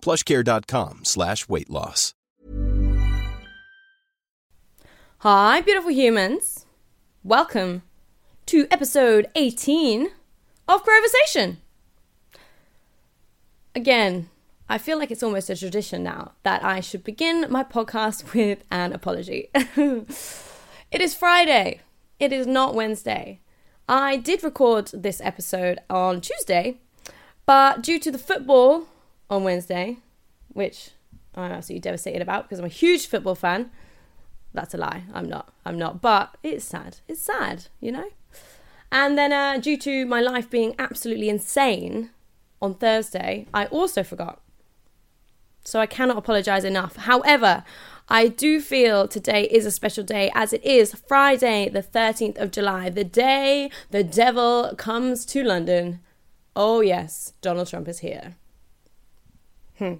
plushcare.com slash weight loss. Hi, beautiful humans. Welcome to episode 18 of Crowversation. Again, I feel like it's almost a tradition now that I should begin my podcast with an apology. it is Friday. It is not Wednesday. I did record this episode on Tuesday, but due to the football on Wednesday, which I'm absolutely devastated about because I'm a huge football fan. That's a lie. I'm not. I'm not. But it's sad. It's sad, you know? And then, uh, due to my life being absolutely insane on Thursday, I also forgot. So I cannot apologize enough. However, I do feel today is a special day as it is Friday, the 13th of July, the day the devil comes to London. Oh, yes, Donald Trump is here. Hmm.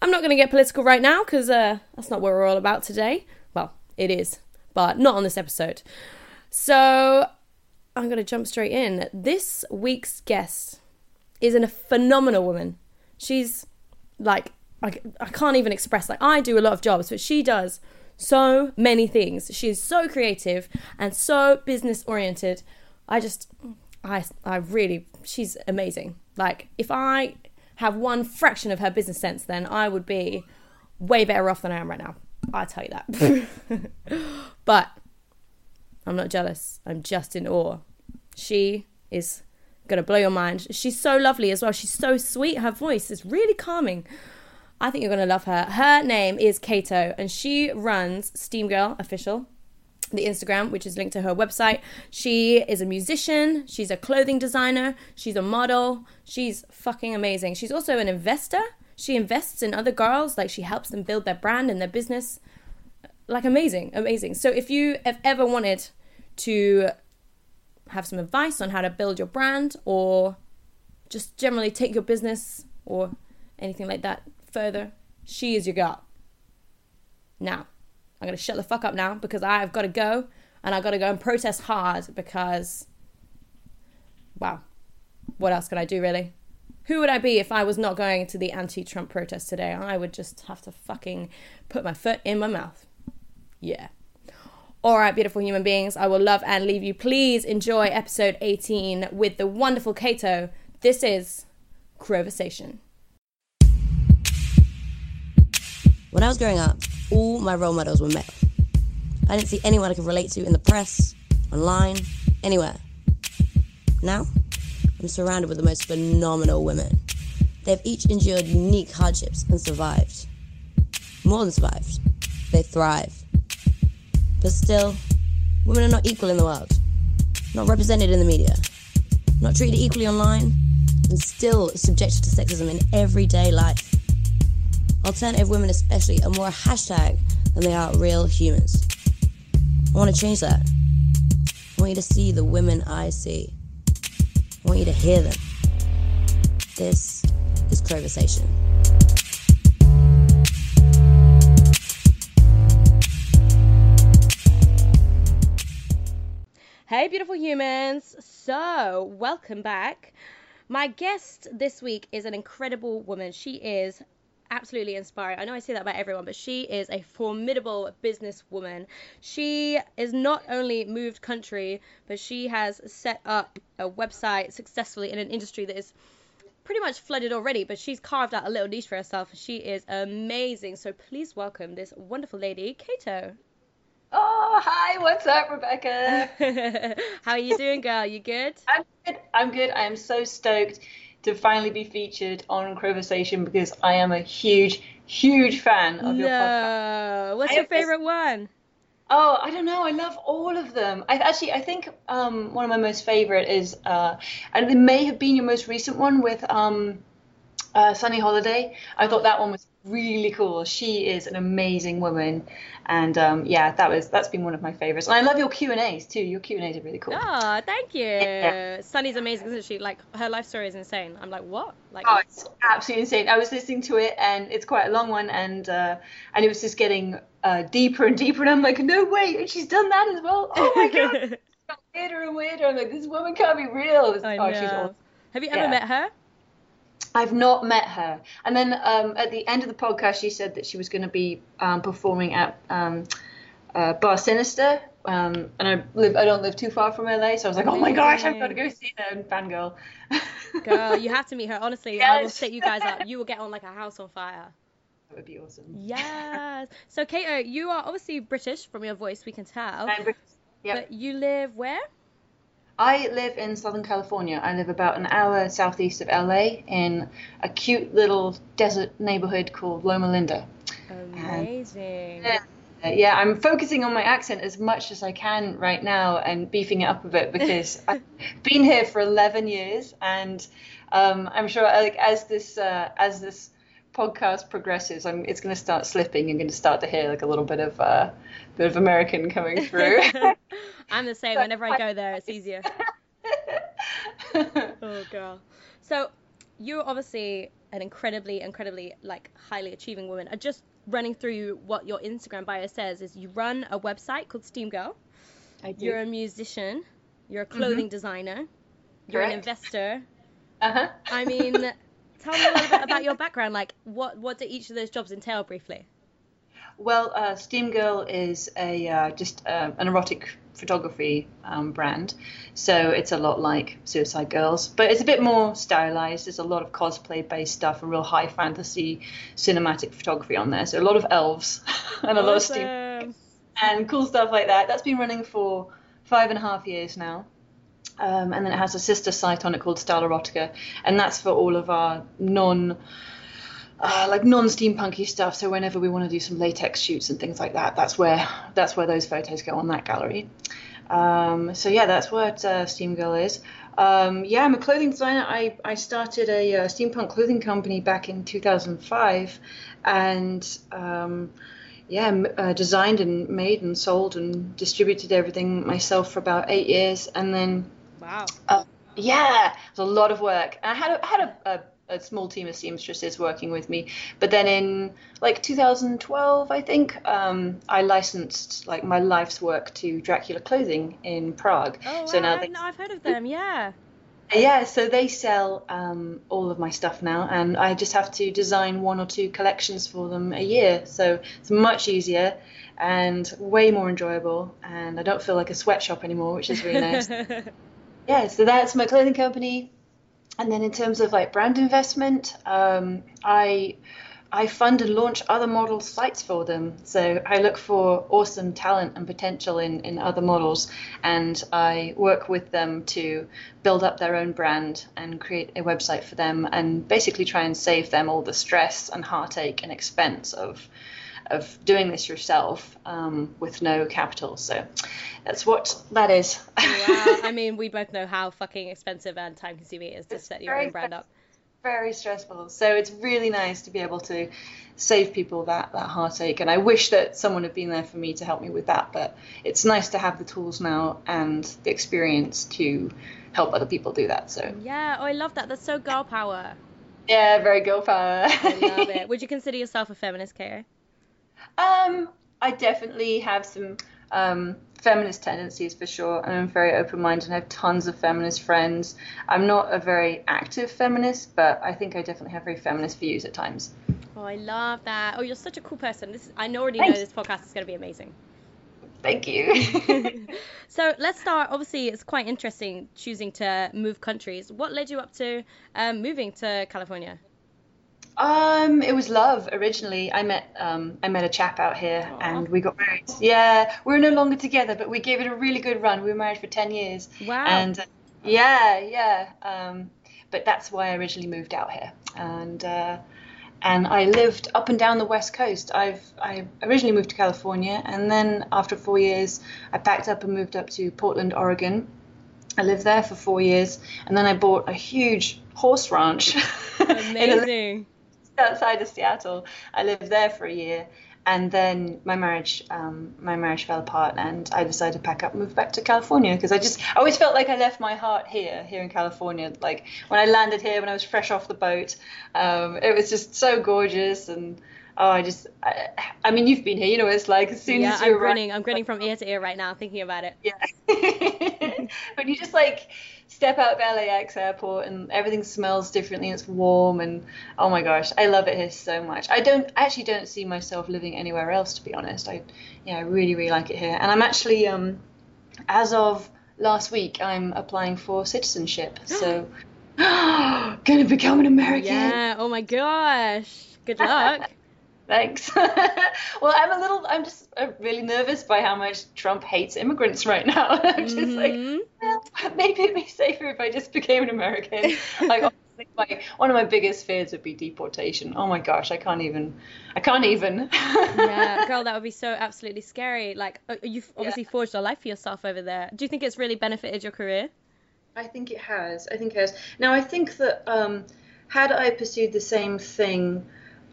I'm not going to get political right now because uh, that's not what we're all about today. Well, it is, but not on this episode. So I'm going to jump straight in. This week's guest is a phenomenal woman. She's like, I, I can't even express, like, I do a lot of jobs, but she does so many things. She's so creative and so business oriented. I just, I, I really, she's amazing. Like, if I have one fraction of her business sense, then I would be way better off than I am right now. I tell you that. but I'm not jealous. I'm just in awe. She is gonna blow your mind. She's so lovely as well. She's so sweet. Her voice is really calming. I think you're gonna love her. Her name is Kato, and she runs Steam Girl Official the Instagram, which is linked to her website. She is a musician, she's a clothing designer, she's a model, she's fucking amazing. She's also an investor. She invests in other girls, like she helps them build their brand and their business. Like amazing, amazing. So if you have ever wanted to have some advice on how to build your brand or just generally take your business or anything like that further, she is your girl. Now, I'm going to shut the fuck up now because I've got to go and I've got to go and protest hard because, wow, what else can I do really? Who would I be if I was not going to the anti Trump protest today? I would just have to fucking put my foot in my mouth. Yeah. All right, beautiful human beings, I will love and leave you. Please enjoy episode 18 with the wonderful Kato. This is Crowversation. When I was growing up, all my role models were male. I didn't see anyone I could relate to in the press, online, anywhere. Now, I'm surrounded with the most phenomenal women. They've each endured unique hardships and survived. More than survived, they thrive. But still, women are not equal in the world, not represented in the media, not treated equally online, and still subjected to sexism in everyday life. Alternative women, especially, are more a hashtag than they are real humans. I want to change that. I want you to see the women I see. I want you to hear them. This is Crowversation. Hey, beautiful humans. So, welcome back. My guest this week is an incredible woman. She is absolutely inspiring. I know I say that about everyone, but she is a formidable businesswoman. She is not only moved country, but she has set up a website successfully in an industry that is pretty much flooded already, but she's carved out a little niche for herself. She is amazing. So please welcome this wonderful lady, Kato. Oh, hi, what's up, Rebecca? How are you doing, girl? You good? I'm good. I'm good. I am so stoked to finally be featured on Crowversation because I am a huge, huge fan of your podcast. No. What's I your favorite one? Oh, I don't know. I love all of them. I actually, I think um, one of my most favorite is, uh, and it may have been your most recent one with um, uh, Sunny Holiday. I thought that one was really cool. She is an amazing woman, and um, yeah, that was that's been one of my favorites. And I love your Q and A's too. Your Q and A's are really cool. Oh, thank you. Yeah. Sunny's amazing, isn't she? Like her life story is insane. I'm like, what? Like, Oh, it's absolutely insane. I was listening to it, and it's quite a long one, and uh, and it was just getting uh, deeper and deeper, and I'm like, no way, and she's done that as well. Oh my god, it's got weirder and weirder. I'm like, this woman can't be real. Oh, she's awesome. Have you ever Yeah. met her? I've not met her. And then um, at the end of the podcast, she said that she was going to be um, performing at um, uh, Bar Sinister. Um, and I live, I don't live too far from LA, so I was like, oh my gosh, I've got to go see her and fangirl. Girl, you have to meet her. Honestly, I will set you guys up. You will get on like a house on fire. that would be awesome. Yes. So, Kato, you are obviously British from your voice, we can tell. And- Yep. But you live where? I live in Southern California. I live about an hour southeast of LA in a cute little desert neighborhood called Loma Linda. Amazing. Yeah. Uh, yeah, I'm focusing on my accent as much as I can right now and beefing it up a bit because I've been here for 11 years and um, I'm sure like as this uh, as this podcast progresses, I'm, it's going to start slipping. You're going to start to hear like a little bit of uh, bit of American coming through. I'm the same. Whenever I go there, it's easier. Oh, girl. So, you're obviously an incredibly, incredibly, like, highly achieving woman. Uh, Just running through what your Instagram bio says is you run a website called Steam Girl. I do. You're a musician. You're a clothing designer. You're an investor. uh-huh. I mean, tell me a little bit about your background. Like, what what do each of those jobs entail briefly? Well, uh, Steam Girl is a uh, just uh, an erotic photography um, brand, so it's a lot like Suicide Girls, but it's a bit more stylized. There's a lot of cosplay-based stuff and real high fantasy cinematic photography on there. So a lot of elves and a lot of steam and cool stuff like that. That's been running for five and a half years now. Um, and then it has a sister site on it called Style Erotica, and that's for all of our non, uh, like non-steampunky stuff. So whenever we want to do some latex shoots and things like that, that's where that's where those photos go on that gallery. Um, so yeah, that's what uh, Steam Girl is. Um, yeah, I'm a clothing designer. I, I started a uh, steampunk clothing company back in 2005, and um, yeah, m- uh, designed and made and sold and distributed everything myself for about eight years, and then Wow. uh, yeah, it was a lot of work. I had a, had a, a, a small team of seamstresses working with me, but then in like 2012, I think, um, I licensed like my life's work to Dracula Clothing in Prague. Oh, so wow, now I've, they, I've heard of them. Yeah. yeah, so they sell um, all of my stuff now, and I just have to design one or two collections for them a year. So it's much easier and way more enjoyable, and I don't feel like a sweatshop anymore, which is really nice. yeah, so that's my clothing company. And then in terms of like brand investment, um, I I fund and launch other model sites for them. So I look for awesome talent and potential in, in other models, and I work with them to build up their own brand and create a website for them, and basically try and save them all the stress and heartache and expense of of doing this yourself um, with no capital. So that's what that is. wow. I mean, we both know how fucking expensive and time consuming it is to It's set your own brand up. very stressful. So it's really nice to be able to save people that that heartache. And I wish that someone had been there for me to help me with that. But it's nice to have the tools now and the experience to help other people do that. So Yeah. Oh, I love that. That's so girl power. yeah, very girl power. I love it. Would you consider yourself a feminist, Ko? Um, I definitely have some um, feminist tendencies for sure, and I'm very open-minded. and I have tons of feminist friends. I'm not a very active feminist, but I think I definitely have very feminist views at times. Oh, I love that. Oh, you're such a cool person. This is, I already know Thanks. this podcast is going to be amazing. Thank you. so let's start. Obviously, it's quite interesting choosing to move countries. What led you up to um, moving to California? Um, it was love originally. I met um, I met a chap out here, Aww. and we got married. Yeah, we're no longer together, but we gave it a really good run. We were married for ten years. Wow. And uh, yeah, yeah. Um, but that's why I originally moved out here, and uh, and I lived up and down the west coast. I've I originally moved to California, and then after four years, I packed up and moved up to Portland, Oregon. I lived there for four years, and then I bought a huge horse ranch. Amazing outside of Seattle. I lived there for a year, and then my marriage um, my marriage fell apart, and I decided to pack up and move back to California because I just I always felt like I left my heart here here in California. Like when I landed here, when I was fresh off the boat, um, it was just so gorgeous and. Oh, I just, I, I, mean, you've been here, you know, it's like as soon yeah, as you're. I'm grinning. I'm grinning from ear to ear right now, thinking about it. Yeah. when you just like, step out of LAX airport and everything smells differently. It's warm and oh my gosh, I love it here so much. I don't I actually don't see myself living anywhere else to be honest. I yeah, I really really like it here. And I'm actually um as of last week I'm applying for citizenship. So gonna become an American. Yeah. Oh my gosh. Good luck. Thanks. well, I'm a little, I'm just uh, really nervous by how much Trump hates immigrants right now. I'm just mm-hmm. like, well, maybe it'd be safer if I just became an American. like, my, one of my biggest fears would be deportation. Oh my gosh, I can't even, I can't even. yeah, girl, that would be so absolutely scary. Like, uh, you've obviously yeah. forged a life for yourself over there. Do you think it's really benefited your career? I think it has. I think it has. Now, I think that um, had I pursued the same thing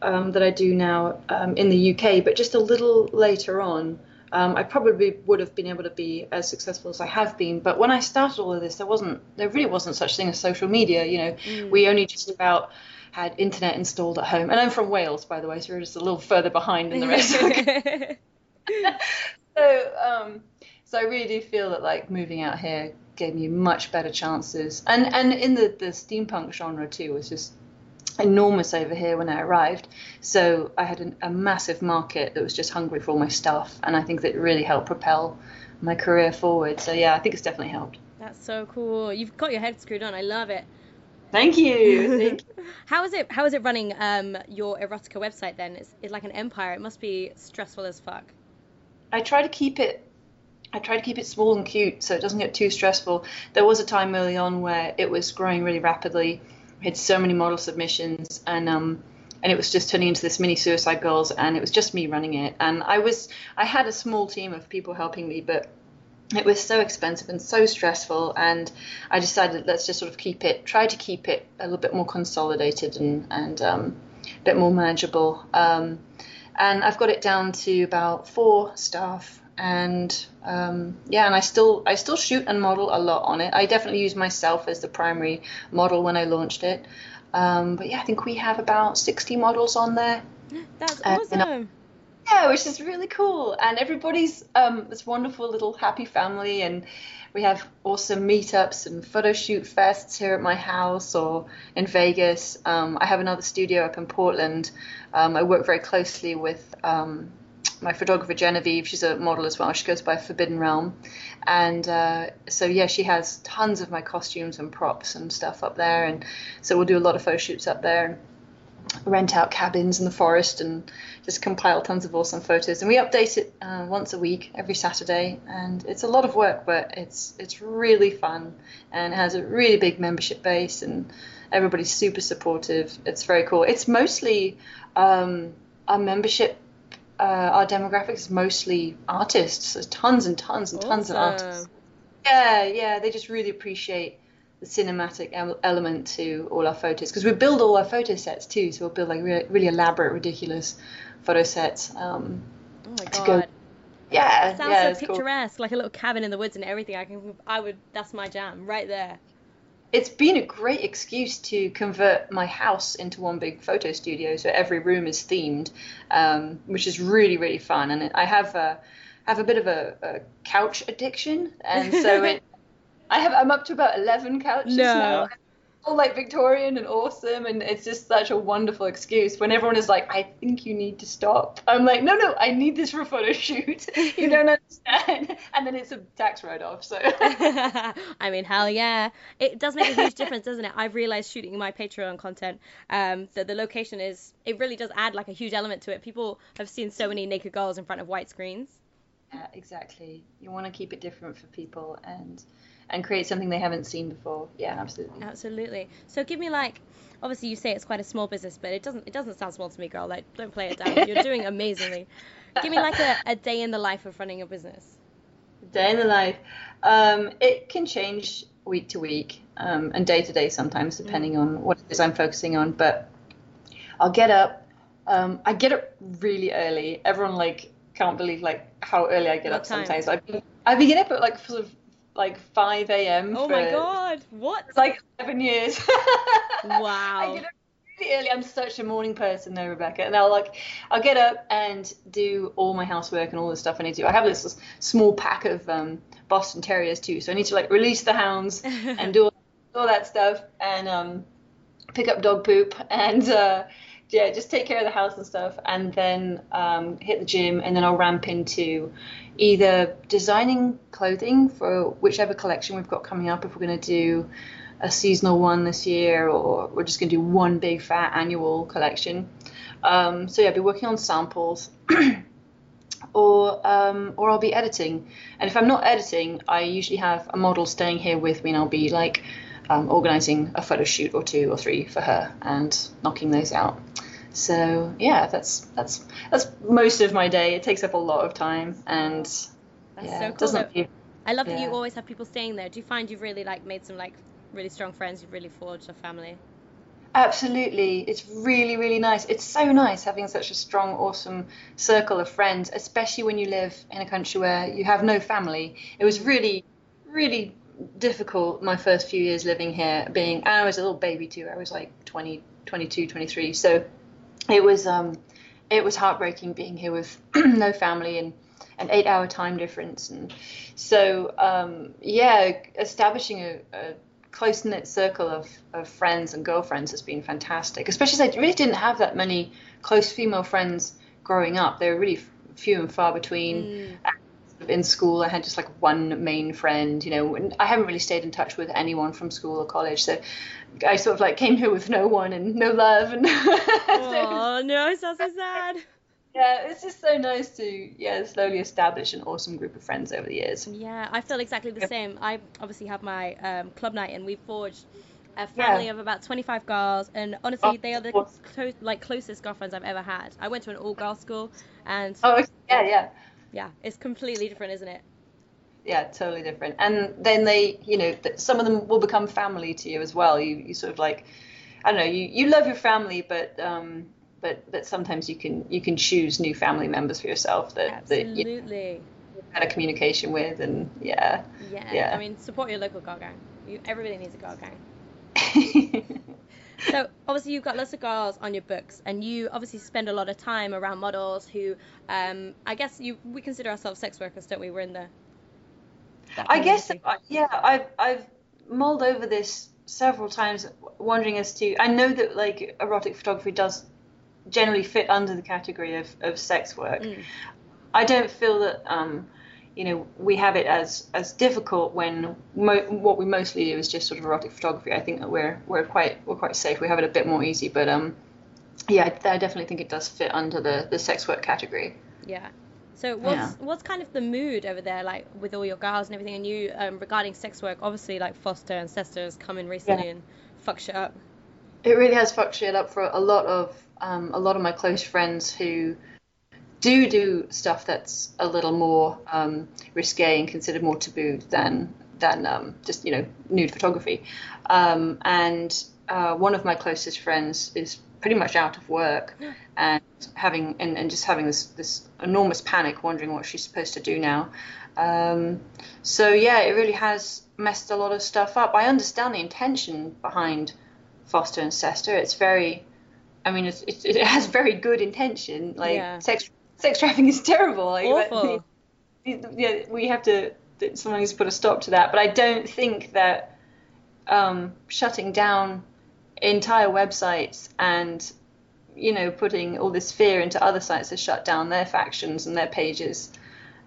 um, that I do now um, in the UK, but just a little later on. Um, I probably would have been able to be as successful as I have been. But when I started all of this, there wasn't, there really wasn't such thing as social media. You know, mm. we only just about had internet installed at home. And I'm from Wales, by the way, so we're just a little further behind than the rest. Of the So, um, so I really do feel that like moving out here gave me much better chances. And and in the the steampunk genre too was just enormous over here when I arrived. So I had an, a massive market that was just hungry for all my stuff, and I think that really helped propel my career forward. So yeah, I think it's definitely helped. That's so cool. You've got your head screwed on. I love it. Thank you. Thank you. how is it? How is it running um, your erotica website? Then it's, it's like an empire. It must be stressful as fuck. I try to keep it I try to keep it small and cute so it doesn't get too stressful. There was a time early on where it was growing really rapidly had so many model submissions and um and it was just turning into this mini suicide girls and it was just me running it. And i was i had a small team of people helping me but it was so expensive and so stressful and i decided let's just sort of keep it try to keep it a little bit more consolidated and and um, a bit more manageable. Um, and i've got it down to about four staff and um, yeah, and I still I still shoot and model a lot on it. I definitely use myself as the primary model when I launched it. Um, but yeah, I think we have about 60 models on there. That's awesome. yeah, which is really cool. And everybody's um, this wonderful little happy family, and we have awesome meetups and photo shoot fests here at my house or in Vegas. Um, I have another studio up in Portland. Um, I work very closely with um, my photographer Genevieve, she's a model as well. She goes by Forbidden Realm, and uh, so yeah, she has tons of my costumes and props and stuff up there, and so we'll do a lot of photo shoots up there. And, rent out cabins in the forest and just compile tons of awesome photos. And we update it uh, once a week every saturday. And it's a lot of work but it's it's really fun and it has a really big membership base and everybody's super supportive. It's very cool. It's mostly um, our membership uh, our demographic is mostly artists. There's tons and tons and tons of artists. Yeah, yeah, they just really appreciate the cinematic element to all our photos because we build all our photo sets too. So we'll build like really, really elaborate, ridiculous photo sets. Um, oh my god. Go, yeah, it sounds yeah, so picturesque, cool. like a little cabin in the woods and everything. I can, I would, that's my jam right there it's been a great excuse to convert my house into one big photo studio. So every room is themed, um, which is really really fun. And I have a have a bit of a, a couch addiction, and so it I have I'm up to about eleven couches no. now. All like Victorian and awesome, and it's just such a wonderful excuse. When everyone is like, "I think you need to stop," I'm like, "No, no, I need this for a photo shoot. you don't understand." And then it's a tax write-off. So. I mean, hell yeah, it does make a huge difference, doesn't it? I've realized shooting my Patreon content um, that the location is it really does add like a huge element to it. People have seen so many naked girls in front of white screens. Yeah, exactly. You want to keep it different for people and and create something they haven't seen before. Yeah, absolutely. Absolutely. So give me like obviously you say it's quite a small business, but it doesn't it doesn't sound small to me, girl. Like don't play it down. You're doing amazingly. Give me like a, a day in the life of running a business. Day in the life. Um, it can change week to week um, and day to day sometimes, depending mm. on what it is I'm focusing on. But I'll get up. Um, I get up really early. Everyone like can't believe like how early I get what up time? sometimes. I I begin up at like sort of like 5 a.m. Oh my god, what? Like 11 years. wow. I get up really early. I'm such a morning person though, Rebecca. And I'll like, I'll get up and do all my housework and all the stuff I need to do. I have this small pack of um, Boston Terriers too, so I need to like release the hounds and do all, all that stuff and um, pick up dog poop and uh, yeah, just take care of the house and stuff, and then um, hit the gym, and then I'll ramp into either designing clothing for whichever collection we've got coming up. If we're going to do a seasonal one this year, or we're just going to do one big fat annual collection. Um, so yeah, I'll be working on samples. or um, or I'll be editing. And if I'm not editing, I usually have a model staying here with me, and I'll be like um, organizing a photo shoot or two or three for her and knocking those out. So yeah, that's that's that's most of my day. It takes up a lot of time, and that's yeah, so cool. Doesn't I love yeah. that you always have people staying there. Do you find you've really like made some like really strong friends? You've really forged a family. Absolutely, it's really really nice. It's so nice having such a strong, awesome circle of friends, especially when you live in a country where you have no family. It was mm-hmm. really, really difficult my first few years living here being I was a little baby too I was like 20 22 23 so it was um it was heartbreaking being here with no family and an eight hour time difference. And so um yeah establishing a, a close knit circle of, of friends and girlfriends has been fantastic especially as I really didn't have that many close female friends growing up. They were really few and far between. Mm in school i had just like one main friend you know and i haven't really stayed in touch with anyone from school or college so i sort of like came here with no one and no love and oh no it sounds so sad. Yeah it's just so nice to yeah slowly establish an awesome group of friends over the years. Yeah i feel exactly the same. I obviously have my um, club night and we forged a family yeah. of about 25 girls and honestly oh, they are the close, like closest girlfriends i've ever had. I went to an all girls school and oh yeah yeah yeah, it's completely different, isn't it? Yeah, totally different. And then they, you know, some of them will become family to you as well. You, you sort of like, I don't know, you, you love your family, but um, but but sometimes you can you can choose new family members for yourself that absolutely. that you better communication with, and yeah, yeah. Yeah. I mean, support your local girl gang. You, everybody needs a girl gang. so obviously you've got lots of girls on your books, and you obviously spend a lot of time around models who, um, I guess you we consider ourselves sex workers, don't we? We're in the. I guess yeah. I've I've mulled over this several times, wondering as to I know that like erotic photography does generally fit under the category of, of sex work. Mm. I don't feel that um, you know, we have it as as difficult when mo- what we mostly do is just sort of erotic photography. I think that we're we're quite we're quite safe. We have it a bit more easy, but um, yeah, I, I definitely think it does fit under the the sex work category. Yeah. So what's yeah. what's kind of the mood over there, like with all your girls and everything, and you um, regarding sex work? Obviously, like FOSTA and SESTA has come in recently yeah. and fuck shit up. It really has fucked shit up for a lot of um, a lot of my close friends who do do stuff that's a little more um, risque and considered more taboo than than um, just you know nude photography. Um, and uh, one of my closest friends is pretty much out of work and having and, and just having this this enormous panic, wondering what she's supposed to do now. Um, so yeah, it really has messed a lot of stuff up. I understand the intention behind FOSTA and SESTA. It's very I mean, it's, it's, it has very good intention. Like yeah. sex sex trafficking is terrible. Like, Awful. yeah, we have to. Someone needs to put a stop to that. But I don't think that um, shutting down entire websites and you know putting all this fear into other sites to shut down their factions and their pages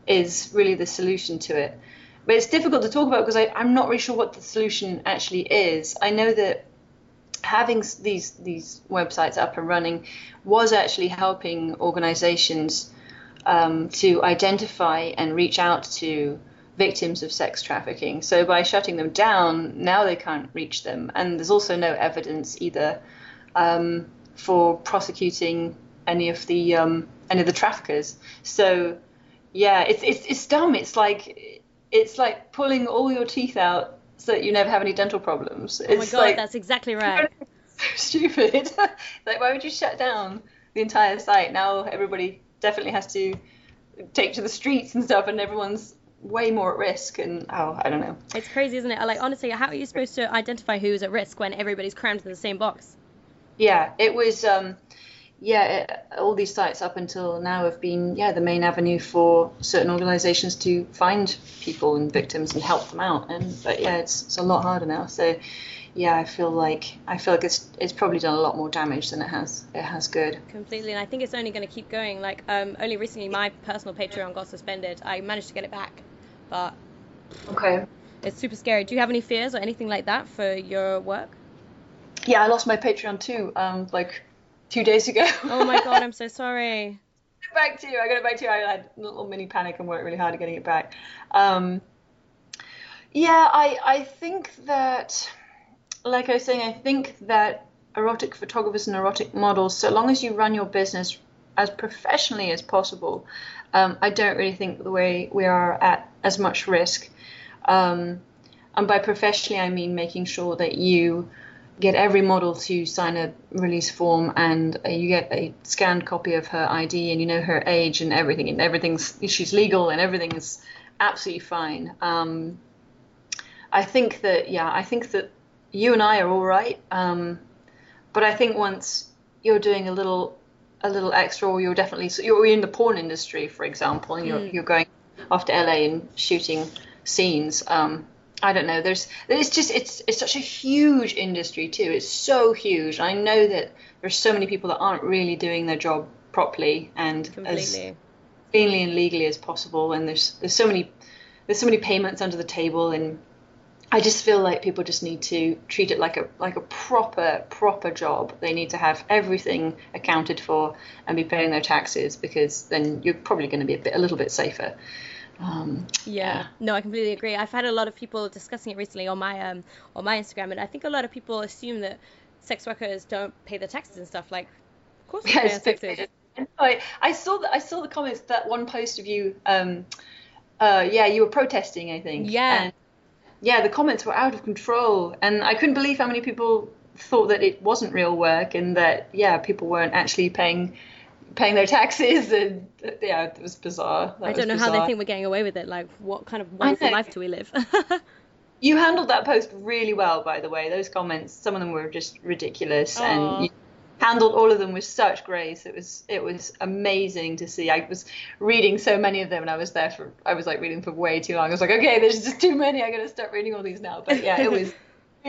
is really the solution to it. But it's difficult to talk about because I'm not really sure what the solution actually is. I know that having these these websites up and running was actually helping organizations um, to identify and reach out to victims of sex trafficking. So by shutting them down, now they can't reach them, and there's also no evidence either um, for prosecuting any of the um, any of the traffickers. So yeah, it's it's it's dumb. It's like it's like pulling all your teeth out so that you never have any dental problems. It's oh my god, like, that's exactly right. so stupid. like why would you shut down the entire site? Now everybody definitely has to take to the streets and stuff, and everyone's way more at risk. And oh, I don't know. It's crazy, isn't it? Like honestly, how are you supposed to identify who's at risk when everybody's crammed in the same box? Yeah, it was. Um, yeah, it, all these sites up until now have been yeah the main avenue for certain organisations to find people and victims and help them out. And but yeah, it's it's a lot harder now. So yeah, I feel like I feel like it's it's probably done a lot more damage than it has it has good. Completely, and I think it's only going to keep going. Like um, only recently, my personal Patreon got suspended. I managed to get it back, but okay, it's super scary. Do you have any fears or anything like that for your work? Yeah, I lost my Patreon too. Um, like two days ago. oh my god, I'm so sorry. back to you. I got it back to you. I had a little mini panic and worked really hard at getting it back. Um, yeah, I I think that, like I was saying, I think that erotic photographers and erotic models, so long as you run your business as professionally as possible, um, I don't really think the way we are at as much risk. Um, and by professionally, I mean making sure that you get every model to sign a release form and uh, you get a scanned copy of her ID and you know her age and everything and everything's she's legal and everything is absolutely fine. Um, I think that yeah, I think that you and I are all right. Um, but I think once you're doing a little a little extra, or you're definitely so you're in the porn industry, for example, and you're mm. you're going off to LA and shooting scenes. Um, I don't know. There's it's just it's it's such a huge industry too. It's so huge. I know that there's so many people that aren't really doing their job properly and Completely. as cleanly and legally as possible. And there's there's so many there's so many payments under the table, and I just feel like people just need to treat it like a like a proper proper job. They need to have everything accounted for and be paying their taxes because then you're probably going to be a bit a little bit safer. Um, yeah. yeah. no, I completely agree. I've had a lot of people discussing it recently on my um on my Instagram, and I think a lot of people assume that sex workers don't pay their taxes and stuff. Like, of course, they yes, pay taxes. I, I saw that. I saw the comments that one post of you. Um, uh, yeah, you were protesting, I think. Yeah. And yeah, the comments were out of control, and I couldn't believe how many people thought that it wasn't real work and that yeah, people weren't actually paying paying their taxes and yeah it was bizarre. That i don't know bizarre. how they think we're getting away with it like what kind of wonderful life do we live? You handled that post really well by the way. Those comments some of them were just ridiculous Aww. and you handled all of them with such grace. It was it was amazing to see. I was reading so many of them and i was there for i was like reading for way too long. I was like okay there's just too many. I gotta start reading all these now. But yeah it was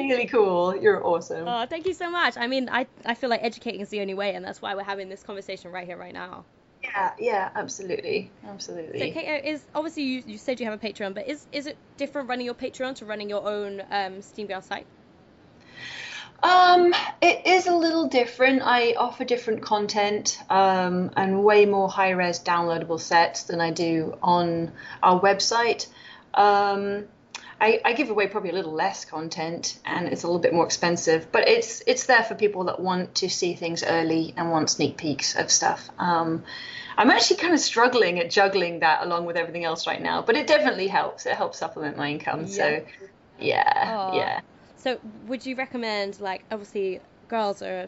really cool. You're awesome. Oh, thank you so much. I mean, I, I feel like educating is the only way, and that's why we're having this conversation right here, right now. Yeah, yeah, absolutely, absolutely. So, Kate, uh, is obviously you, you said you have a Patreon, but is is it different running your Patreon to running your own um, Steam Girl site? Um, it is a little different. I offer different content um, and way more high res downloadable sets than I do on our website. Um, I, I, give away probably a little less content and it's a little bit more expensive, but it's it's there for people that want to see things early and want sneak peeks of stuff. Um, I'm actually kind of struggling at juggling that along with everything else right now, but it definitely helps. It helps supplement my income. Yeah. So, yeah, Aww. yeah. So, would you recommend like obviously girls are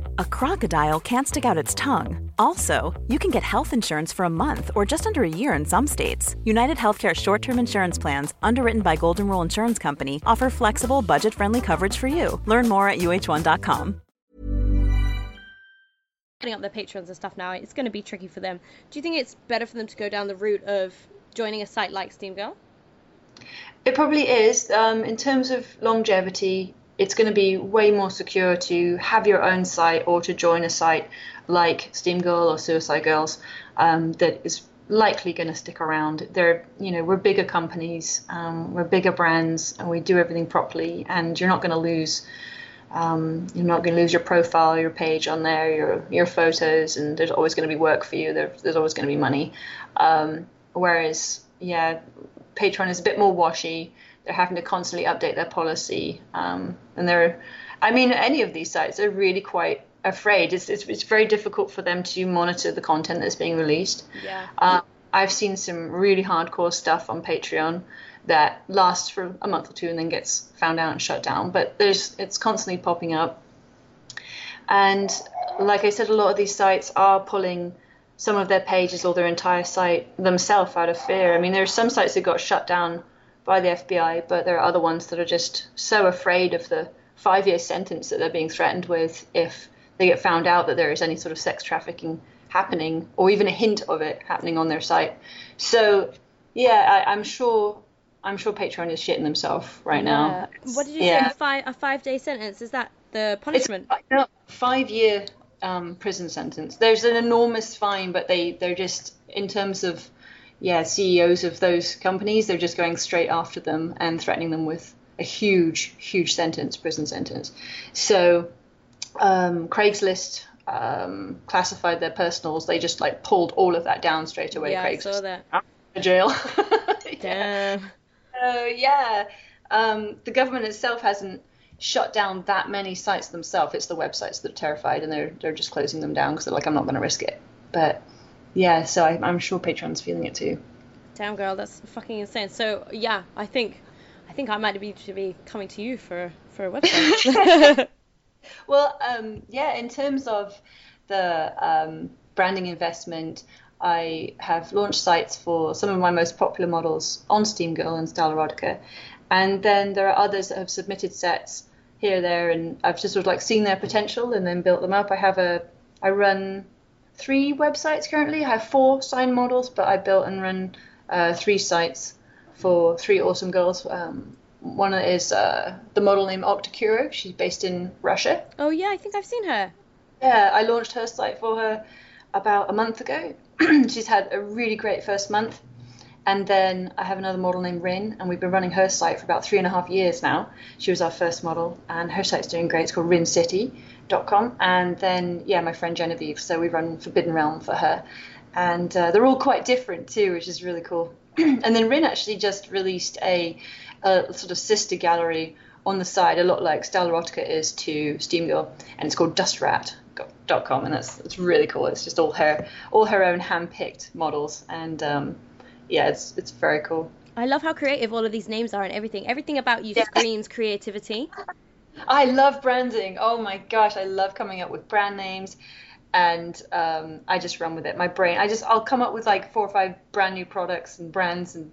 a crocodile can't stick out its tongue. Also, you can get health insurance for a month or just under a year in some states. United Healthcare short term insurance plans, underwritten by Golden Rule Insurance Company, offer flexible, budget friendly coverage for you. Learn more at uh1.com. Setting up their patrons and stuff now, it's going to be tricky for them. Do you think it's better for them to go down the route of joining a site like Steam Girl? It probably is. Um, in terms of longevity, it's going to be way more secure to have your own site or to join a site like Steam Girl or Suicide Girls um, that is likely going to stick around. They're, you know, we're bigger companies, um, we're bigger brands, and we do everything properly. And you're not going to lose, um, you're not going to lose your profile, your page on there, your your photos, and there's always going to be work for you. There, there's always going to be money. Um, whereas, yeah, Patreon is a bit more washy they're having to constantly update their policy. Um, and they're, I mean, any of these sites are really quite afraid. It's, it's, it's very difficult for them to monitor the content that's being released. Yeah. Uh, I've seen some really hardcore stuff on Patreon that lasts for a month or two and then gets found out and shut down. But there's it's constantly popping up. And like I said, a lot of these sites are pulling some of their pages or their entire site themselves out of fear. I mean, there are some sites that got shut down by the FBI, but there are other ones that are just so afraid of the five year sentence that they're being threatened with if they get found out that there is any sort of sex trafficking happening or even a hint of it happening on their site. So, yeah, I, am sure. I'm sure Patreon is shitting themselves right now. What did you yeah. say? Five, a five day sentence? Is that the punishment? It's, no, five year um, prison sentence. There's an enormous fine, but they, they're just, in terms of yeah, CEOs of those companies, they're just going straight after them and threatening them with a huge, huge sentence, prison sentence. So um, Craigslist um, classified their personals. They just like pulled all of that down straight away. Yeah, Craigslist. I saw that. Jail. yeah. Damn. So yeah, um, the government itself hasn't shut down that many sites themselves. It's the websites that are terrified, and they're they're just closing them down because they're like, I'm not going to risk it. But yeah, so I, am sure Patreon's feeling it too. Damn, girl, that's fucking insane. So yeah, I think, I think I might be to be coming to you for for a website. well, um, yeah, in terms of the um, branding investment, I have launched sites for some of my most popular models on Steam Girl and Style Erotica, and then there are others that have submitted sets here, there, and I've just sort of like seen their potential and then built them up. I have a, I run three websites currently. I have four signed models, but I built and run uh, three sites for three awesome girls. Um, one is uh, the model named Octokuro. She's based in Russia. Oh yeah, I think I've seen her. Yeah, I launched her site for her about a month ago. She's had a really great first month. And then I have another model named Rin, and we've been running her site for about three and a half years now. She was our first model, and her site's doing great. It's called Rin City com, and then yeah, my friend Genevieve. So we run Forbidden Realm for her, and uh, they're all quite different too, which is really cool. and then Rin actually just released a, a, sort of sister gallery on the side, a lot like Style Erotica is to Steam Girl, and it's called Dustrat.com, and that's it's really cool. It's just all her all her own hand-picked models, and um, yeah, it's it's very cool. I love how creative all of these names are and everything. Everything about you yeah. screams creativity. I love branding. Oh my gosh, I love coming up with brand names and um, I just run with it. My brain, I just, I'll come up with like four or five brand new products and brands and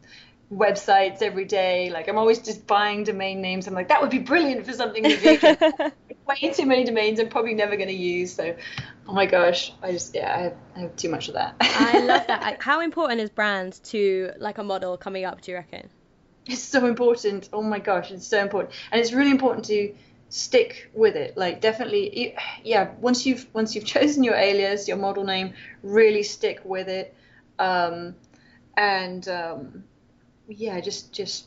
websites every day. Like I'm always just buying domain names. I'm like, that would be brilliant for something Way too many domains I'm probably never going to use. So, oh my gosh, I just, yeah, I have, I have too much of that. I love that. How important is brand to like a model coming up, do you reckon? It's so important. Oh my gosh, it's so important. And it's really important to, stick with it like definitely yeah once you've once you've chosen your alias your model name really stick with it um, and um, yeah just just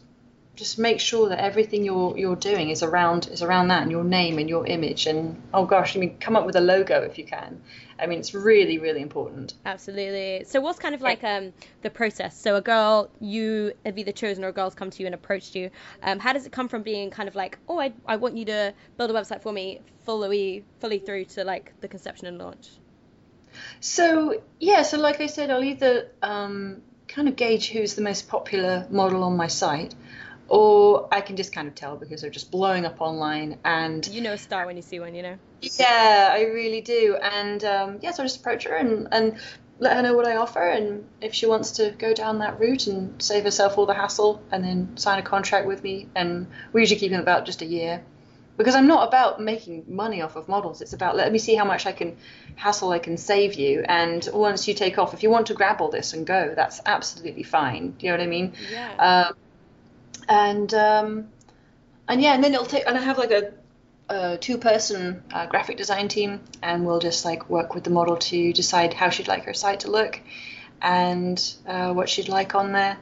just make sure that everything you're you're doing is around is around that and your name and your image and oh gosh, I mean come up with a logo if you can. I mean it's really really important. Absolutely. So what's kind of like um the process? So a girl you have either chosen or a girl's come to you and approached you. Um, how does it come from being kind of like oh I I want you to build a website for me fully fully through to like the conception and launch? So yeah, so like I said, I'll either um, kind of gauge who's the most popular model on my site, or I can just kind of tell because they're just blowing up online and you know a star when you see one, you know. Yeah, I really do, and um, yeah, so I just approach her and and let her know what I offer, and if she wants to go down that route and save herself all the hassle, and then sign a contract with me, and we usually keep them about just a year because I'm not about making money off of models. It's about let me see how much I can hassle I can save you. And once you take off, if you want to grab all this and go, that's absolutely fine. Do you know what I mean? Yeah. Um, and um, and yeah, and then it'll take. And I have like a, a two-person uh, graphic design team, and we'll just like work with the model to decide how she'd like her site to look, and uh, what she'd like on there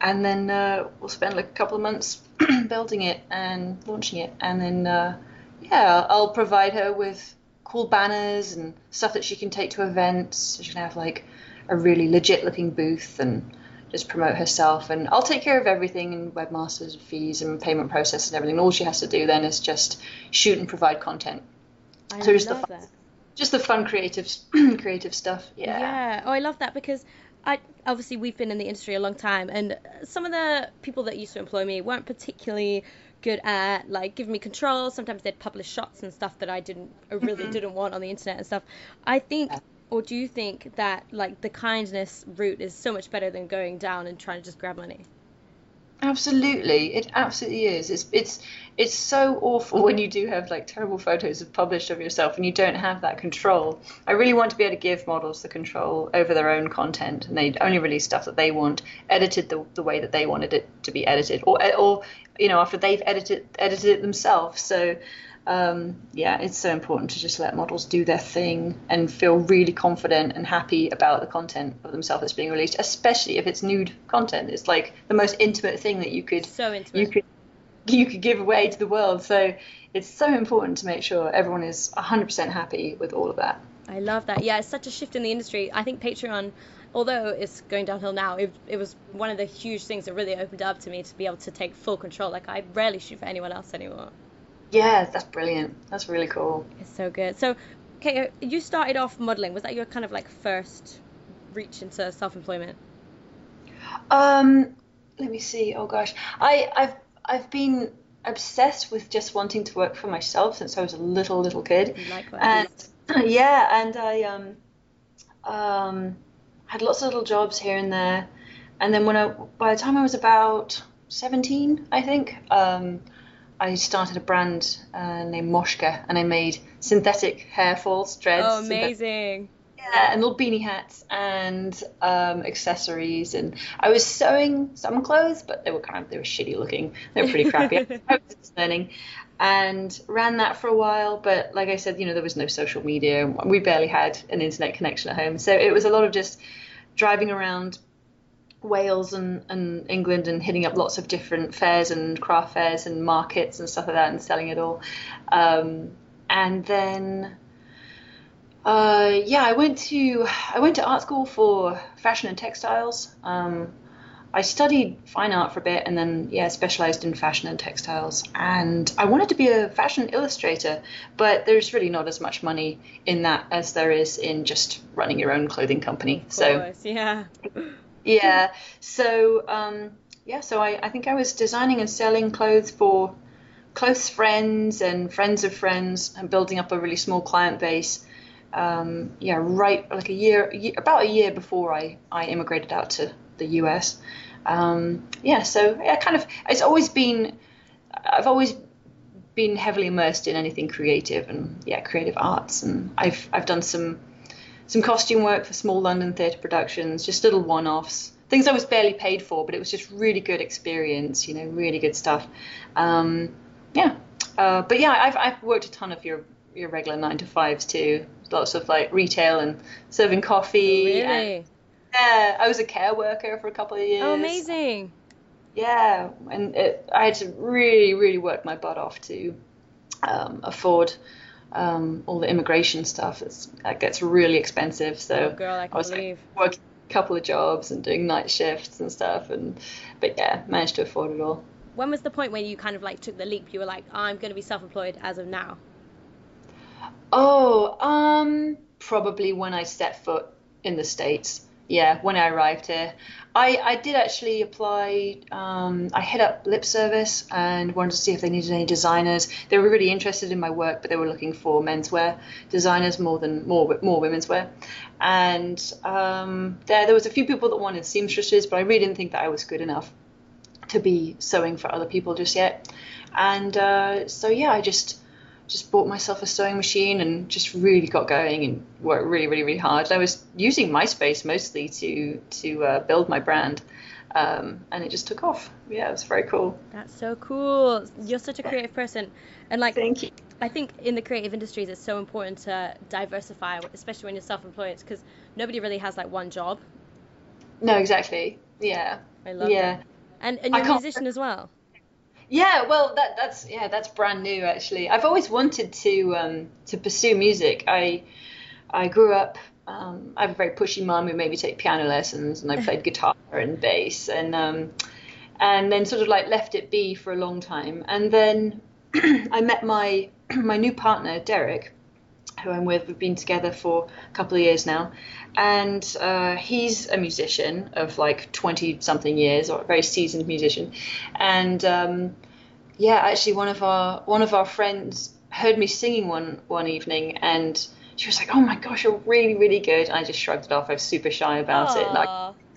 and then uh, we'll spend like a couple of months building it and launching it, and then uh, yeah, I'll provide her with cool banners and stuff that she can take to events. So she can have like a really legit looking booth and just promote herself, and I'll take care of everything and webmasters fees and payment process and everything. All she has to do then is just shoot and provide content. I so just love the fun, that. just the fun creative creative stuff. Yeah. Yeah. Oh, I love that because I obviously we've been in the industry a long time, and some of the people that used to employ me weren't particularly good at like giving me control. Sometimes they'd publish shots and stuff that I didn't, I really Mm-hmm. didn't want on the internet and stuff. I think, or do you think that like the kindness route is so much better than going down and trying to just grab money? Absolutely, it absolutely is. It's it's it's so awful when you do have like terrible photos of published of yourself and you don't have that control. I really want to be able to give models the control over their own content, and they only release stuff that they want, edited the the way that they wanted it to be edited, or or you know after they've edited edited it themselves. So. Um, yeah, it's so important to just let models do their thing and feel really confident and happy about the content of themselves that's being released, especially if it's nude content. It's like the most intimate thing that you could So intimate. you could you could give away to the world. So it's so important to make sure everyone is 100% happy with all of that. I love that. Yeah, it's such a shift in the industry. I think Patreon, although it's going downhill now, it, it was one of the huge things that really opened up to me to be able to take full control. Like I rarely shoot for anyone else anymore. Yeah, that's brilliant. That's really cool. It's so good. So, okay, you started off modeling. Was that your kind of like first reach into self-employment? Um, let me see. Oh gosh, I I've I've been obsessed with just wanting to work for myself since I was a little little kid. Likewise. And yeah, and I um um had lots of little jobs here and there, and then when I by the time I was about seventeen, I think, um, I started a brand uh, named Moshka, and I made synthetic hair falls, dreads. Oh, amazing. yeah, and little beanie hats and um, accessories, and I was sewing some clothes, but they were kind of they were shitty looking. They were pretty crappy. I was just learning, and ran that for a while. But like I said, you know, there was no social media. We barely had an internet connection at home, so it was a lot of just driving around Wales and, and England and hitting up lots of different fairs and craft fairs and markets and stuff like that and selling it all. Um, and then uh, yeah, I went to I went to art school for fashion and textiles. Um, I studied fine art for a bit and then yeah specialized in fashion and textiles. And I wanted to be a fashion illustrator, but there's really not as much money in that as there is in just running your own clothing company. Of So yeah. Yeah. So um, yeah. So I, I think I was designing and selling clothes for close friends and friends of friends, and building up a really small client base. Um, yeah, right, like a year, about a year before I I immigrated out to the US. Um, yeah. So yeah, kind of. It's always been. I've always been heavily immersed in anything creative and yeah, creative arts, and I've I've done some some costume work for small London theatre productions, just little one-offs, things I was barely paid for, but it was just really good experience, you know, really good stuff. Um, yeah, uh, but yeah, I've I've worked a ton of your your regular nine to fives too, lots of like retail and serving coffee. and- Really? yeah, I was a care worker for a couple of years. Oh, amazing. Yeah, and it, I had to really, really work my butt off to um, afford um, all the immigration stuff. It's, that gets really expensive. So Oh, girl, I can was like, working a couple of jobs and doing night shifts and stuff. And but yeah, managed to afford it all. When was the point where you kind of like took the leap? You were like, I'm going to be self-employed as of now. Oh, um, probably when I set foot in the States. Yeah, when I arrived here. I, I did actually apply. Um, I hit up Lip Service and wanted to see if they needed any designers. They were really interested in my work, but they were looking for menswear designers more than more more women's wear. And um, there there was a few people that wanted seamstresses, but I really didn't think that I was good enough to be sewing for other people just yet. And uh, so yeah, I just just bought myself a sewing machine and just really got going and worked really, really, really hard. I was using MySpace mostly to to uh, build my brand, um, and it just took off. Yeah, it was very cool. That's so cool. You're such a creative person. And like Thank you. I think in the creative industries it's so important to diversify, especially when you're self-employed because nobody really has like one job. No, exactly. Yeah. I love yeah. that. And and you're a musician as well. Yeah, well, that that's yeah, that's brand new actually. I've always wanted to um, to pursue music. I I grew up. Um, I have a very pushy mum who made me take piano lessons, and I played guitar and bass, and um, and then sort of like left it be for a long time. And then I met my my new partner Derek, who I'm with. We've been together for a couple of years now, and uh, he's a musician of like 20 something years, or a very seasoned musician. And um, yeah, actually, one of our one of our friends heard me singing one one evening, and she was like, "Oh my gosh, you're really really good." And I just shrugged it off. I was super shy about it. Like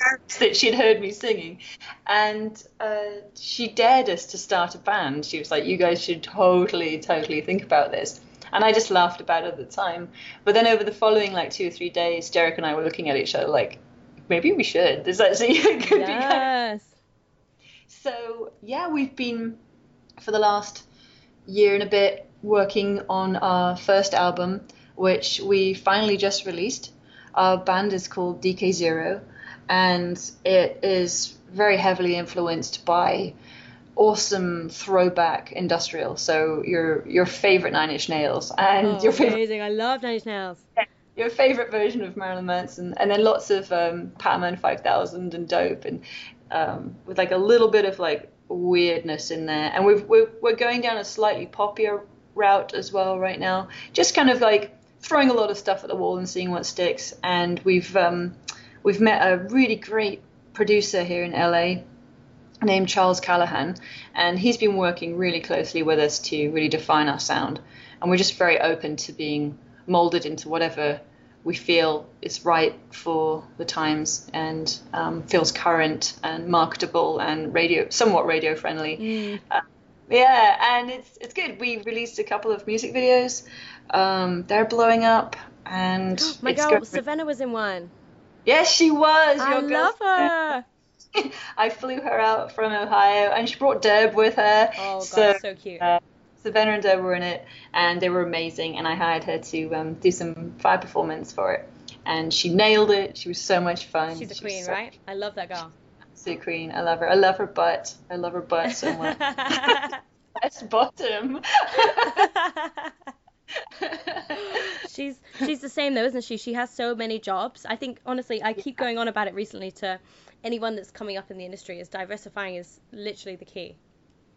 that she'd heard me singing, and uh, she dared us to start a band. She was like, "You guys should totally, totally think about this." And I just laughed about it at the time. But then over the following like two or three days, Derek and I were looking at each other like, maybe we should. This actually could be kind of Yes. so yeah, we've been for the last year and a bit working on our first album, which we finally just released. Our band is called DK Zero, and it is very heavily influenced by awesome throwback industrial. So your your favorite Nine Inch Nails and Oh, your favorite amazing. I love Nine Inch Nails. your favorite version of Marilyn Manson, and then lots of um, Powerman 5000 and Dope, and um, with like a little bit of like weirdness in there. And we've, we're we're going down a slightly poppier route as well right now, just kind of like throwing a lot of stuff at the wall and seeing what sticks. And we've um, we've met a really great producer here in LA named Charles Callahan, and he's been working really closely with us to really define our sound. And we're just very open to being molded into whatever we feel is right for the times and um, feels current and marketable and radio, somewhat radio friendly. Uh, yeah, and it's it's good. We released a couple of music videos. Um, they're blowing up, and My girl Savannah was in one. Yes, she was. I love her. I flew her out from Ohio, and she brought Deb with her. Oh god, so, so cute. uh, Savannah and Deb were in it, and they were amazing. And I hired her to um, do some fire performance for it, and she nailed it. She was so much fun. She's a She queen, so- right? I love that girl. Absolute queen. I love her. I love her butt. I love her butt so much. Best bottom. she's she's the same though, isn't she? She has so many jobs. I think honestly, I keep going on about it recently to anyone that's coming up in the industry. Is diversifying is literally the key.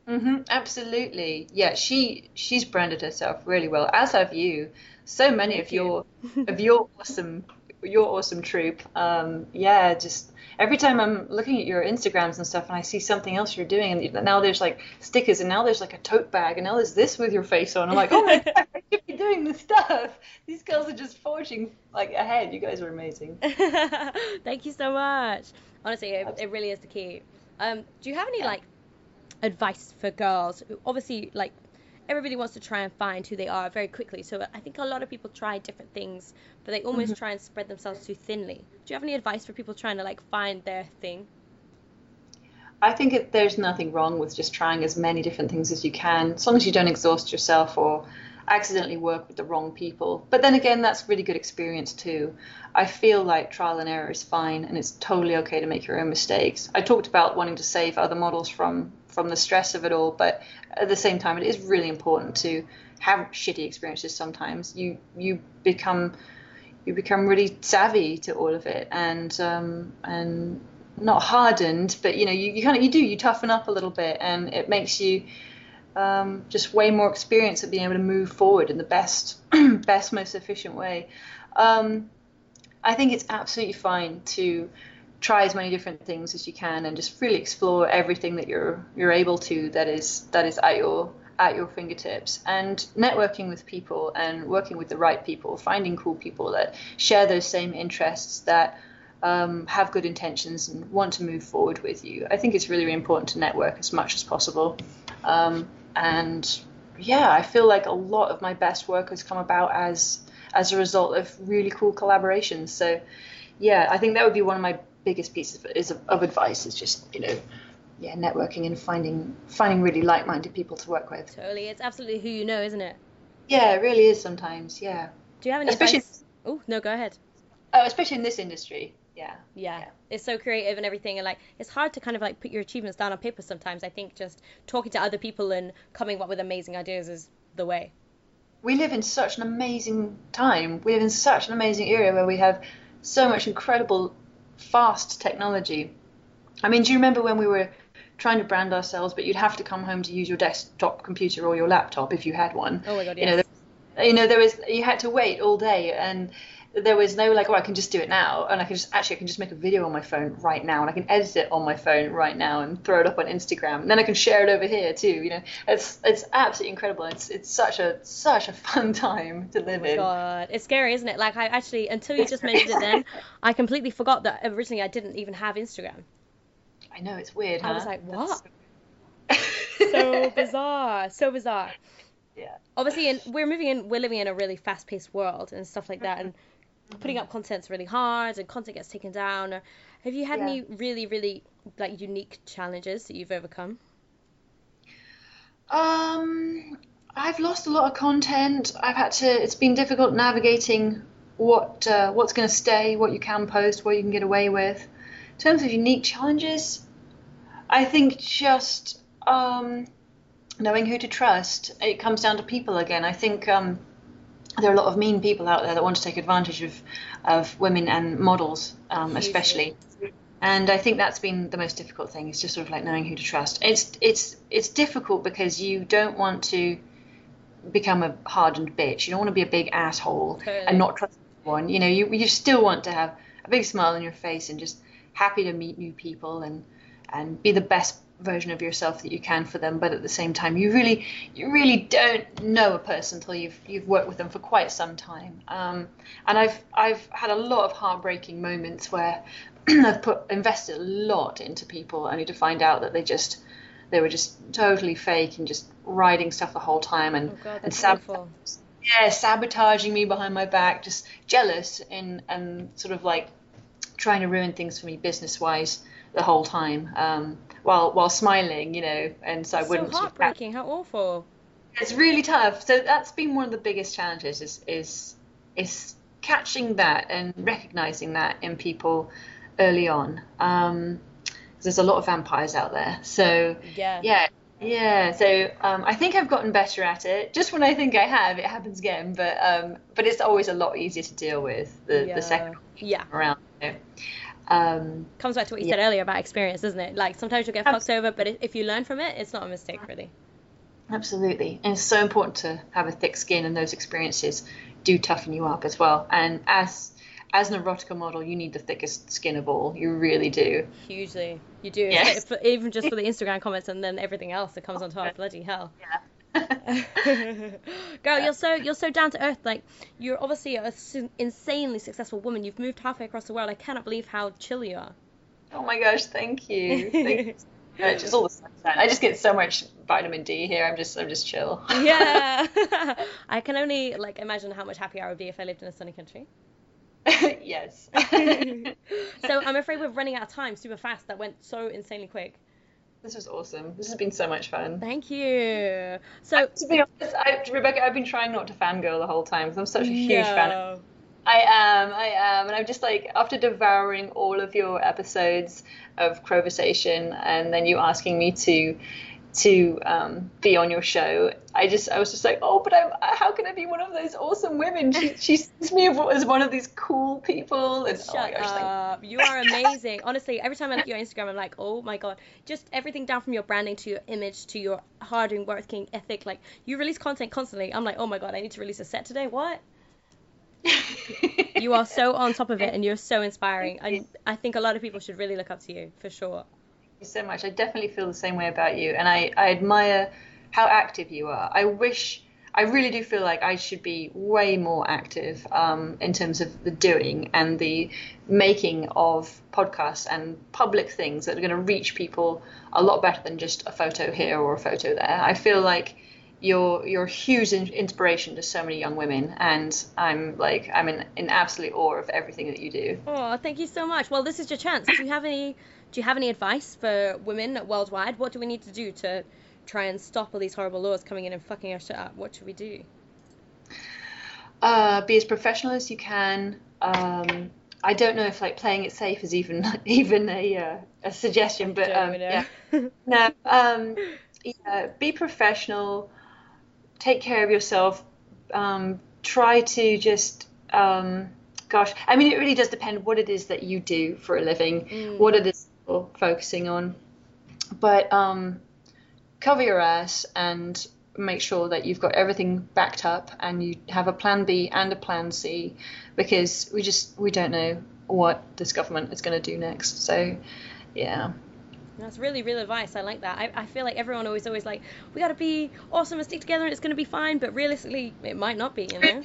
hmm absolutely. Yeah, she she's branded herself really well, as have you. So many of your of your awesome your awesome troop. Um, yeah, just every time I'm looking at your Instagrams and stuff, and I see something else you're doing, and now there's like stickers, and now there's like a tote bag, and now there's this with your face on. I'm like, oh my god, I should be doing this stuff. These girls are just forging like ahead. You guys are amazing. Thank you so much. Honestly, it, it really is the key. Um, do you have any like advice for girls? Obviously, like everybody wants to try and find who they are very quickly. So I think a lot of people try different things, but they almost mm-hmm. try and spread themselves too thinly. Do you have any advice for people trying to like find their thing? I think it, there's nothing wrong with just trying as many different things as you can, as long as you don't exhaust yourself or accidentally work with the wrong people. But then again, that's really good experience too. I feel like trial and error is fine, and it's totally okay to make your own mistakes. I talked about wanting to save other models from from the stress of it all, but at the same time, it is really important to have shitty experiences. Sometimes you you become you become really savvy to all of it, and um, and not hardened, but you know you, you kind of you do you toughen up a little bit, and it makes you um, just way more experience at being able to move forward in the best, best, most efficient way. Um, I think it's absolutely fine to try as many different things as you can and just really explore everything that you're you're able to that is that is at your at your fingertips. And networking with people and working with the right people finding cool people that share those same interests that um, have good intentions and want to move forward with you. I think it's really, really important to network as much as possible. Um, and yeah, I feel like a lot of my best work has come about as as a result of really cool collaborations. So yeah, I think that would be one of my biggest pieces of, of advice is just you know yeah networking and finding finding really like-minded people to work with. Totally, it's absolutely who you know, isn't it? Yeah, it really is sometimes. Yeah. Do you have any especially, advice? Oh no, go ahead. Oh, especially in this industry yeah, yeah. yeah. It's so creative and everything and like it's hard to kind of like put your achievements down on paper sometimes. I think just talking to other people and coming up with amazing ideas is the way. We live in such an amazing time. We live in such an amazing era where we have so much incredible fast technology. I mean do you remember when we were trying to brand ourselves but you'd have to come home to use your desktop computer or your laptop if you had one? Oh my god yes. you know there, you know there was you had to wait all day and there was no like, oh, I can just do it now, and I can just actually I can just make a video on my phone right now, and I can edit it on my phone right now and throw it up on Instagram, and then I can share it over here too. You know, it's it's absolutely incredible. It's it's such a such a fun time to oh live oh in. God, it's scary, isn't it? Like I actually until you just mentioned it, then I completely forgot that originally I didn't even have Instagram. I know it's weird. I huh? was like, what? so bizarre, so bizarre. Yeah. Obviously, and we're moving in, we're living in a really fast-paced world and stuff like that, and putting up content's really hard and content gets taken down. Or have you had yeah. any really really like unique challenges that you've overcome? Um i've lost a lot of content. I've had to it's been difficult navigating what uh, what's going to stay what you can post what you can get away with. In terms of unique challenges i think just um, knowing who to trust. It comes down to people again. I think um, there are a lot of mean people out there that want to take advantage of of women and models, um, especially. And I think that's been the most difficult thing It's just sort of like knowing who to trust. It's it's it's difficult because you don't want to become a hardened bitch. You don't want to be a big asshole totally. and not trust anyone. You know, you you still want to have a big smile on your face and just happy to meet new people and and be the best version of yourself that you can for them but at the same time you really you really don't know a person until you've you've worked with them for quite some time. Um, and I've I've had a lot of heartbreaking moments where I've put invested a lot into people only to find out that they just they were just totally fake and just writing stuff the whole time and oh God, and sab- yeah sabotaging me behind my back just jealous and and sort of like trying to ruin things for me business wise the whole time. Um, while while smiling, you know, and so I wouldn't. So heartbreaking! How awful! It's really tough. So that's been one of the biggest challenges is is is catching that and recognizing that in people early on. Um, there's a lot of vampires out there. So yeah, yeah, yeah. So um, I think I've gotten better at it. Just when I think I have, it happens again. But um, but it's always a lot easier to deal with the yeah. the second yeah. around. You know. Um, Comes back to what you yeah. said earlier about experience, doesn't it? Like sometimes you'll get fucked over, but if you learn from it, it's not a mistake, really. Absolutely, and it's so important to have a thick skin, and those experiences do toughen you up as well. And as as an erotica model, you need the thickest skin of all. You really do. Hugely, you do. Yes. Even just for the Instagram comments and then everything else that comes on top. Bloody hell. Yeah. Girl, you're so you're so down to earth. Like you're obviously a su- insanely successful woman. You've moved halfway across the world. I cannot believe how chill you are. Oh my gosh, thank you. Thank you. Just all the sunshine. I just get so much vitamin D here. I'm just I'm just chill. yeah. I can only like imagine how much happier I would be if I lived in a sunny country. yes. so I'm afraid we're running out of time super fast. That went so insanely quick. This was awesome. This has been so much fun. Thank you. So, to be honest, I, Rebecca, I've been trying not to fangirl the whole time because I'm such a huge no. fan. Of, I am, I am, and I'm just like after devouring all of your episodes of Crowversation, and then you asking me to to um, be on your show. I just I was just like, oh, but I'm how can I be one of those awesome women? She she sees me as one of these cool people. And, Shut oh gosh, up! you are amazing. Honestly, every time I look at your Instagram, I'm like, oh my god, just everything down from your branding to your image to your hard working ethic. Like you release content constantly. I'm like, oh my god, I need to release a set today. What? you are so on top of it, and you're so inspiring. I I think a lot of people should really look up to you for sure you so much. I definitely feel the same way about you, and I, I admire how active you are. I wish, I really do feel like I should be way more active um, in terms of the doing and the making of podcasts and public things that are going to reach people a lot better than just a photo here or a photo there. I feel like you're you're a huge inspiration to so many young women, and I'm like I'm in, in absolute awe of everything that you do. Oh, thank you so much. Well, this is your chance. Do you have any do you have any advice for women worldwide? What do we need to do to try and stop all these horrible laws coming in and fucking our shit up? What should we do? Uh, be as professional as you can. Um, I don't know if like playing it safe is even even a uh, a suggestion, but um, yeah, no. Um, yeah, be professional. Take care of yourself. Um, try to just um, gosh, I mean, it really does depend what it is that you do for a living, mm. what it is you're focusing on. But um, cover your ass and make sure that you've got everything backed up and you have a plan B and a plan C because we just we don't know what this government is going to do next. So, yeah. That's really real advice. I like that. I, I feel like everyone always always like we got to be awesome and stick together and it's going to be fine. But realistically, it might not be. You know.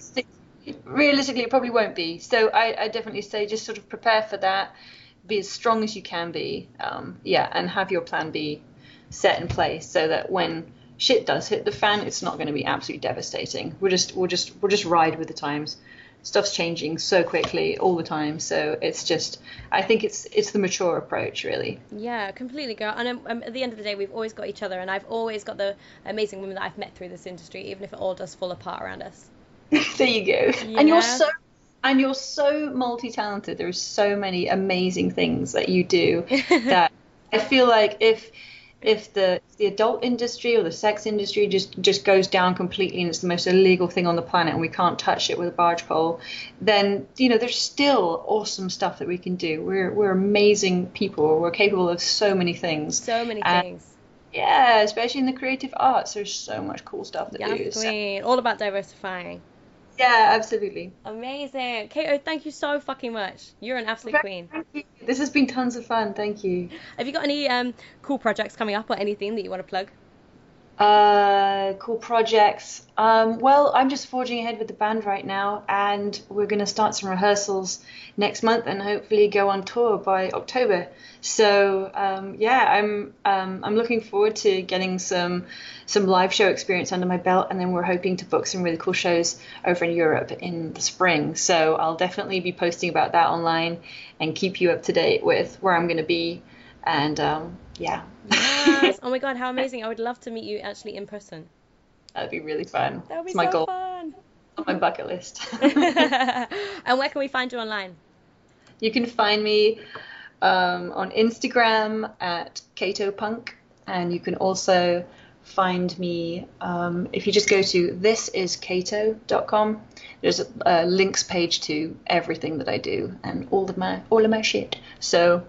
Realistically, it probably won't be. So I, I definitely say just sort of prepare for that be as strong as you can be, um, yeah, and have your plan B set in place so that when shit does hit the fan, it's not going to be absolutely devastating. We'll just we'll just we'll just ride with the times. Stuff's changing so quickly all the time, so it's just I think it's it's the mature approach really. Yeah, completely, girl. And um, um, at the end of the day, we've always got each other, and I've always got the amazing women that I've met through this industry, even if it all does fall apart around us. there you go. Yeah. And you're so and you're so multi-talented there's so many amazing things that you do that i feel like if if the the adult industry or the sex industry just just goes down completely and it's the most illegal thing on the planet and we can't touch it with a barge pole then you know there's still awesome stuff that we can do. We're we're amazing people. We're capable of so many things. So many and, things. yeah especially in the creative arts there's so much cool stuff that yes, do. So. all about diversifying yeah, absolutely. Amazing. Kato, thank you so fucking much. You're an absolute queen. Thank you. This has been tons of fun. Thank you. Have you got any um, cool projects coming up or anything that you want to plug? Uh, cool projects. Um, well, I'm just forging ahead with the band right now, and we're going to start some rehearsals next month, and hopefully go on tour by October. So um, yeah, I'm um, I'm looking forward to getting some some live show experience under my belt, and then we're hoping to book some really cool shows over in Europe in the spring. So I'll definitely be posting about that online and keep you up to date with where I'm going to be, and um, yeah. Yes. Oh my god, how amazing! I would love to meet you actually in person. That'd be really fun. That would be it's my so goal. fun. On my bucket list. and where can we find you online? You can find me um, on Instagram at Kato Punk, and you can also find me um, if you just go to thisiskato.com. There's a, a, links page to everything that I do and all of my all of my shit. So,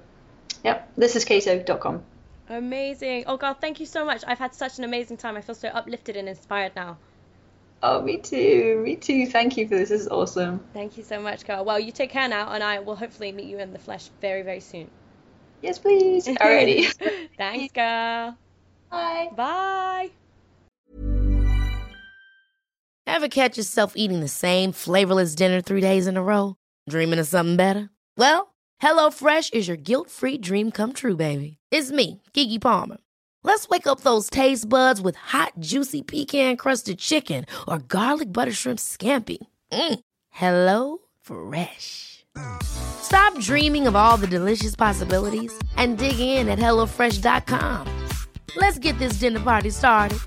yep, thisiskato.com. Amazing. Oh God, thank you so much. I've had such an amazing time. I feel so uplifted and inspired now. Oh, me too. Me too. Thank you for this. This is awesome. Thank you so much, girl. Well, you take care now, and I will hopefully meet you in the flesh very, very soon. Yes, please. Alrighty. Thanks, girl. Bye. Bye. Ever catch yourself eating the same flavorless dinner three days in a row? Dreaming of something better? Well, HelloFresh is your guilt-free dream come true, baby. It's me, Keke Palmer. Let's wake up those taste buds with hot, juicy pecan crusted chicken or garlic butter shrimp scampi. Mm. Hello Fresh. Stop dreaming of all the delicious possibilities and dig in at HelloFresh.com. Let's get this dinner party started.